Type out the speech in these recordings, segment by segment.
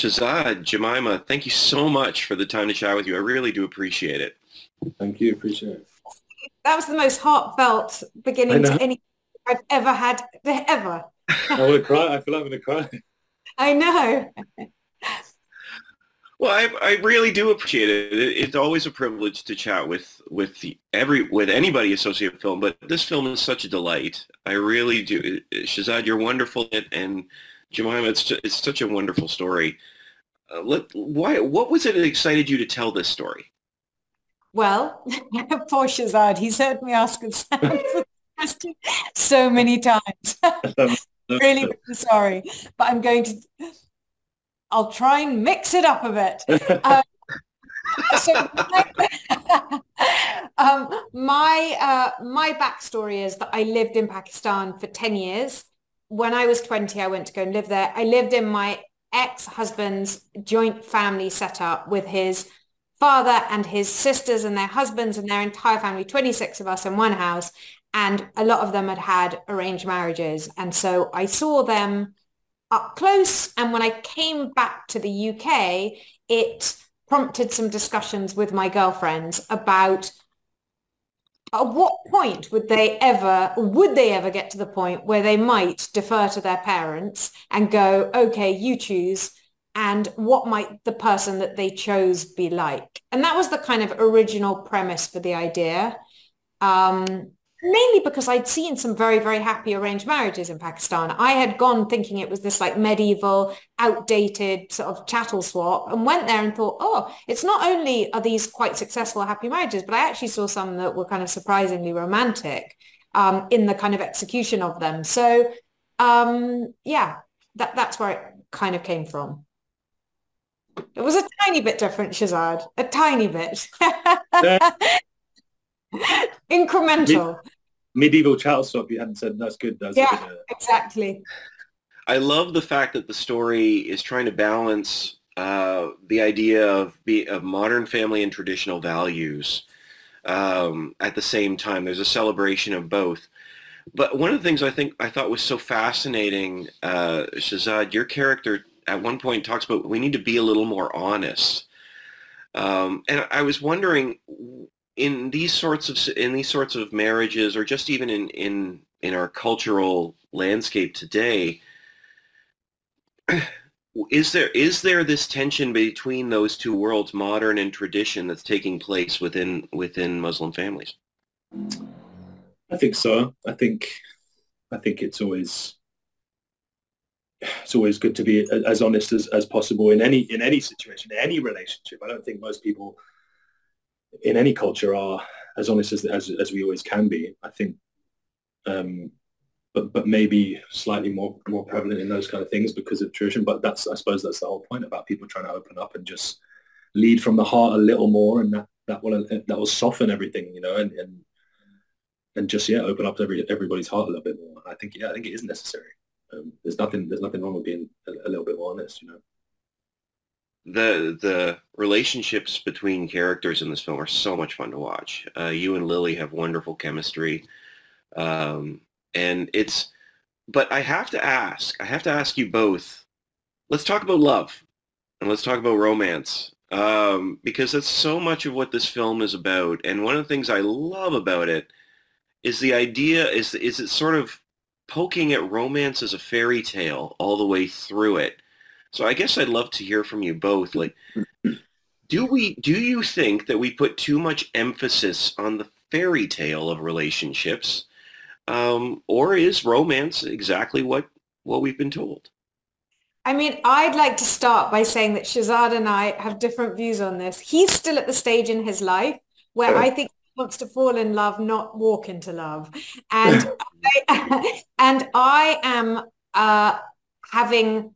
Shazad, Jemima, thank you so much for the time to chat with you. I really do appreciate it. Thank you. Appreciate it. That was the most heartfelt beginning to any I've ever had, ever. I want to cry. I feel like I'm going to cry. I know. Well, I, I really do appreciate it. It's always a privilege to chat with with the, every with anybody associated with film, but this film is such a delight. I really do. Shazad, you're wonderful, and Jemima, it's it's such a wonderful story. Uh, let, why? What was it that excited you to tell this story? Well, poor Shazad, he's heard me ask so many times. really, really sorry, but I'm going to I'll try and mix it up a bit. Um, so my, um, my, uh, my backstory is that I lived in Pakistan for 10 years. When I was 20, I went to go and live there. I lived in my ex-husband's joint family setup with his father and his sisters and their husbands and their entire family, 26 of us in one house. And a lot of them had had arranged marriages. And so I saw them up close. And when I came back to the UK, it prompted some discussions with my girlfriends about at what point would they ever would they ever get to the point where they might defer to their parents and go okay you choose and what might the person that they chose be like? And that was the kind of original premise for the idea. Um, mainly because I'd seen some very, very happy arranged marriages in Pakistan. I had gone thinking it was this like medieval, outdated sort of chattel swap and went there and thought, oh, it's not only are these quite successful happy marriages, but I actually saw some that were kind of surprisingly romantic um, in the kind of execution of them. So um, yeah, that, that's where it kind of came from. It was a tiny bit different, Shazad, a tiny bit. Incremental. medieval chattel swap. You hadn't said that's good. That's yeah, good, uh, exactly. I love the fact that the story is trying to balance uh, the idea of be, of modern family and traditional values um, at the same time. There's a celebration of both. But one of the things I think I thought was so fascinating, uh, Shazad, your character at one point talks about we need to be a little more honest. Um, and I was wondering, in these sorts of in these sorts of marriages, or just even in in in our cultural landscape today, is there is there this tension between those two worlds, modern and tradition, that's taking place within within Muslim families? I think so. I think I think it's always it's always good to be as honest as, as possible in any in any situation, in any relationship. I don't think most people in any culture are as honest as, as, as we always can be. I think, um, but but maybe slightly more more prevalent in those kind of things because of tradition. But that's I suppose that's the whole point about people trying to open up and just lead from the heart a little more, and that that will that will soften everything, you know, and and and just yeah, open up every everybody's heart a little bit more. I think yeah, I think it is necessary. Um, there's nothing there's nothing wrong with being a, a little bit more honest, you know the the relationships between characters in this film are so much fun to watch. Uh, you and Lily have wonderful chemistry, um, and it's. But I have to ask. I have to ask you both. Let's talk about love, and let's talk about romance, um, because that's so much of what this film is about. And one of the things I love about it is the idea is is it sort of poking at romance as a fairy tale all the way through it so I guess I'd love to hear from you both. Like, do we do you think that we put too much emphasis on the fairy tale of relationships, um, or is romance exactly what what we've been told? I mean, I'd like to start by saying that Shazad and I have different views on this. He's still at the stage in his life where I think he wants to fall in love, not walk into love, and I, and I am uh, having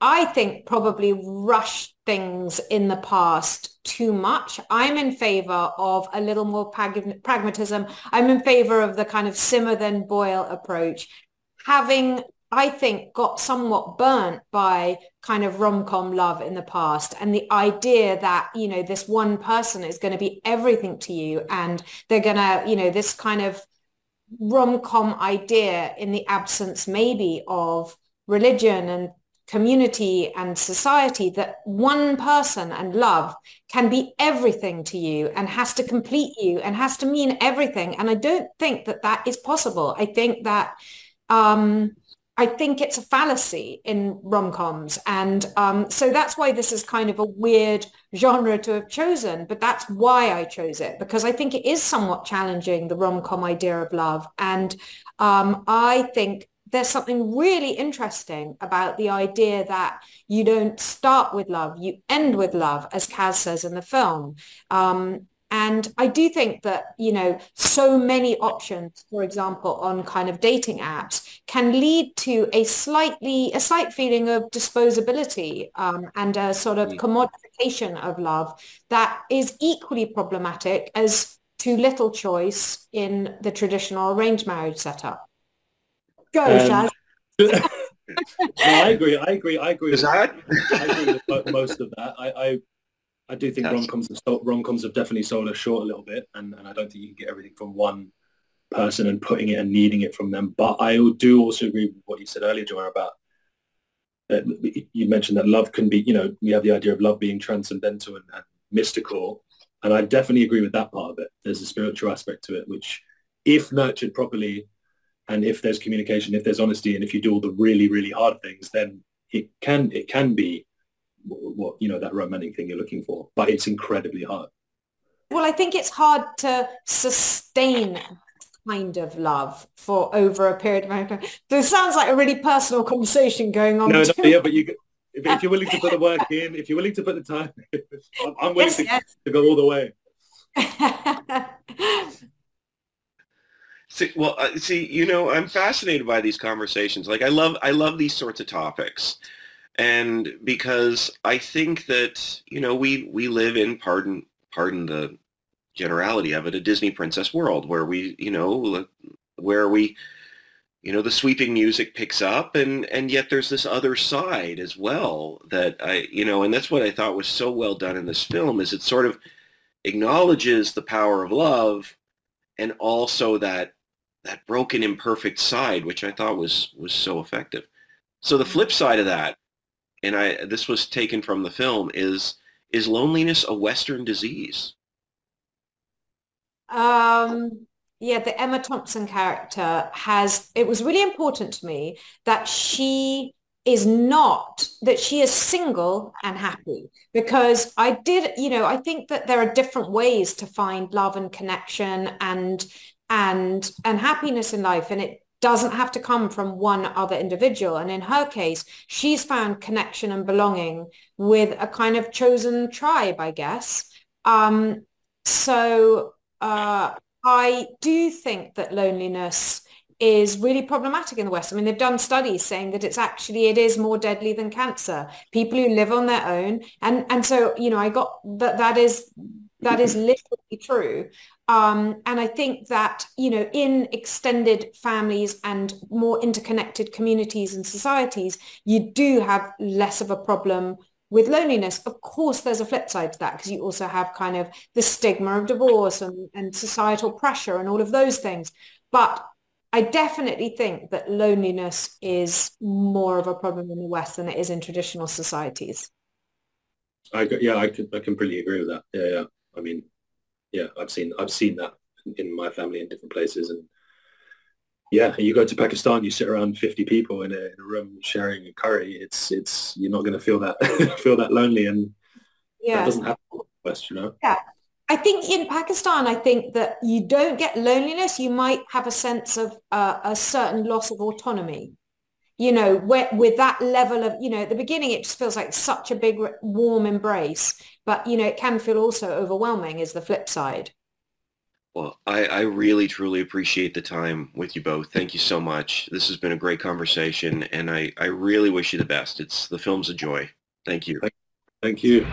I think probably rushed things in the past too much. I'm in favor of a little more prag- pragmatism. I'm in favor of the kind of simmer then boil approach. Having, I think, got somewhat burnt by kind of rom-com love in the past and the idea that, you know, this one person is going to be everything to you and they're going to, you know, this kind of rom-com idea in the absence maybe of religion and community and society that one person and love can be everything to you and has to complete you and has to mean everything. And I don't think that that is possible. I think that um, I think it's a fallacy in rom-coms. And um, so that's why this is kind of a weird genre to have chosen, but that's why I chose it, because I think it is somewhat challenging, the rom-com idea of love. And um, I think there's something really interesting about the idea that you don't start with love, you end with love, as Kaz says in the film. Um, and I do think that, you know, so many options, for example, on kind of dating apps can lead to a slightly, a slight feeling of disposability um, and a sort of mm. commodification of love that is equally problematic as too little choice in the traditional arranged marriage setup. Go, um, Shaz. no, I agree. I agree. I agree. Is that? I agree with most of that. I, I I do think rom-coms have rom-coms have definitely sold us short a little bit, and, and I don't think you can get everything from one person and putting it and needing it from them. But I do also agree with what you said earlier, Joanna, about uh, you mentioned that love can be, you know, we have the idea of love being transcendental and, and mystical, and I definitely agree with that part of it. There's a spiritual aspect to it, which, if nurtured properly, and if there's communication, if there's honesty, and if you do all the really, really hard things, then it can it can be what you know that romantic thing you're looking for. But it's incredibly hard. Well i think it's hard to sustain kind of love for over a period of time. This sounds like a really personal conversation going on no, no yeah but you if, if, you're willing to put the work in if you're willing to put the time I'm, I'm willing yes, to, yes. to go all the way See, well, uh, see, you know, I'm fascinated by these conversations. Like, I love, I love these sorts of topics and because I think that you know we we live in pardon pardon the generality of it a Disney princess world where we you know where we you know the sweeping music picks up and and yet there's this other side as well that I you know and that's what I thought was so well done in this film is it sort of acknowledges the power of love and also that that broken imperfect side which I thought was was so effective. So the flip side of that and I this was taken from the film is is loneliness a Western disease? Um, yeah, the Emma Thompson character has. It was really important to me that she is not that she is single and happy because I did, you know, I think that there are different ways to find love and connection and and and happiness in life, and it doesn't have to come from one other individual. And in her case, she's found connection and belonging with a kind of chosen tribe, I guess. Um, so uh, I do think that loneliness is really problematic in the West. I mean, they've done studies saying that it's actually, it is more deadly than cancer. People who live on their own. And, and so, you know, I got that, that is, that is literally true. Um, and I think that, you know, in extended families and more interconnected communities and societies, you do have less of a problem with loneliness. Of course, there's a flip side to that because you also have kind of the stigma of divorce and, and societal pressure and all of those things. But I definitely think that loneliness is more of a problem in the West than it is in traditional societies. I yeah, I, could, I completely agree with that. Yeah, yeah. I mean, yeah, I've seen I've seen that in my family in different places, and yeah, you go to Pakistan, you sit around 50 people in a, in a room sharing a curry. It's it's you're not going to feel that feel that lonely, and yeah, that doesn't happen West, you know. Yeah, I think in Pakistan, I think that you don't get loneliness. You might have a sense of uh, a certain loss of autonomy. You know, where, with that level of, you know, at the beginning, it just feels like such a big, warm embrace. But, you know, it can feel also overwhelming is the flip side. Well, I, I really, truly appreciate the time with you both. Thank you so much. This has been a great conversation, and I, I really wish you the best. It's the film's a joy. Thank you. Thank you.